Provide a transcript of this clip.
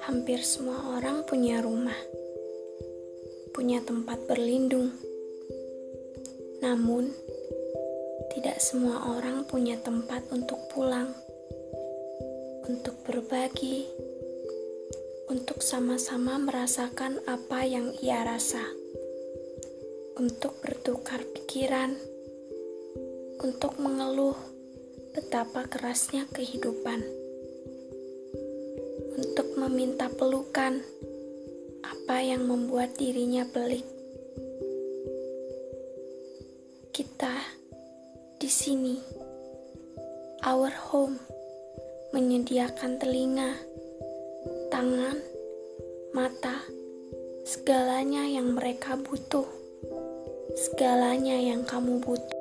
Hampir semua orang punya rumah, punya tempat berlindung. Namun, tidak semua orang punya tempat untuk pulang, untuk berbagi, untuk sama-sama merasakan apa yang ia rasa, untuk bertukar pikiran, untuk mengeluh betapa kerasnya kehidupan untuk meminta pelukan, apa yang membuat dirinya pelik. Kita di sini, our home, menyediakan telinga, tangan, mata, segalanya yang mereka butuh, segalanya yang kamu butuh.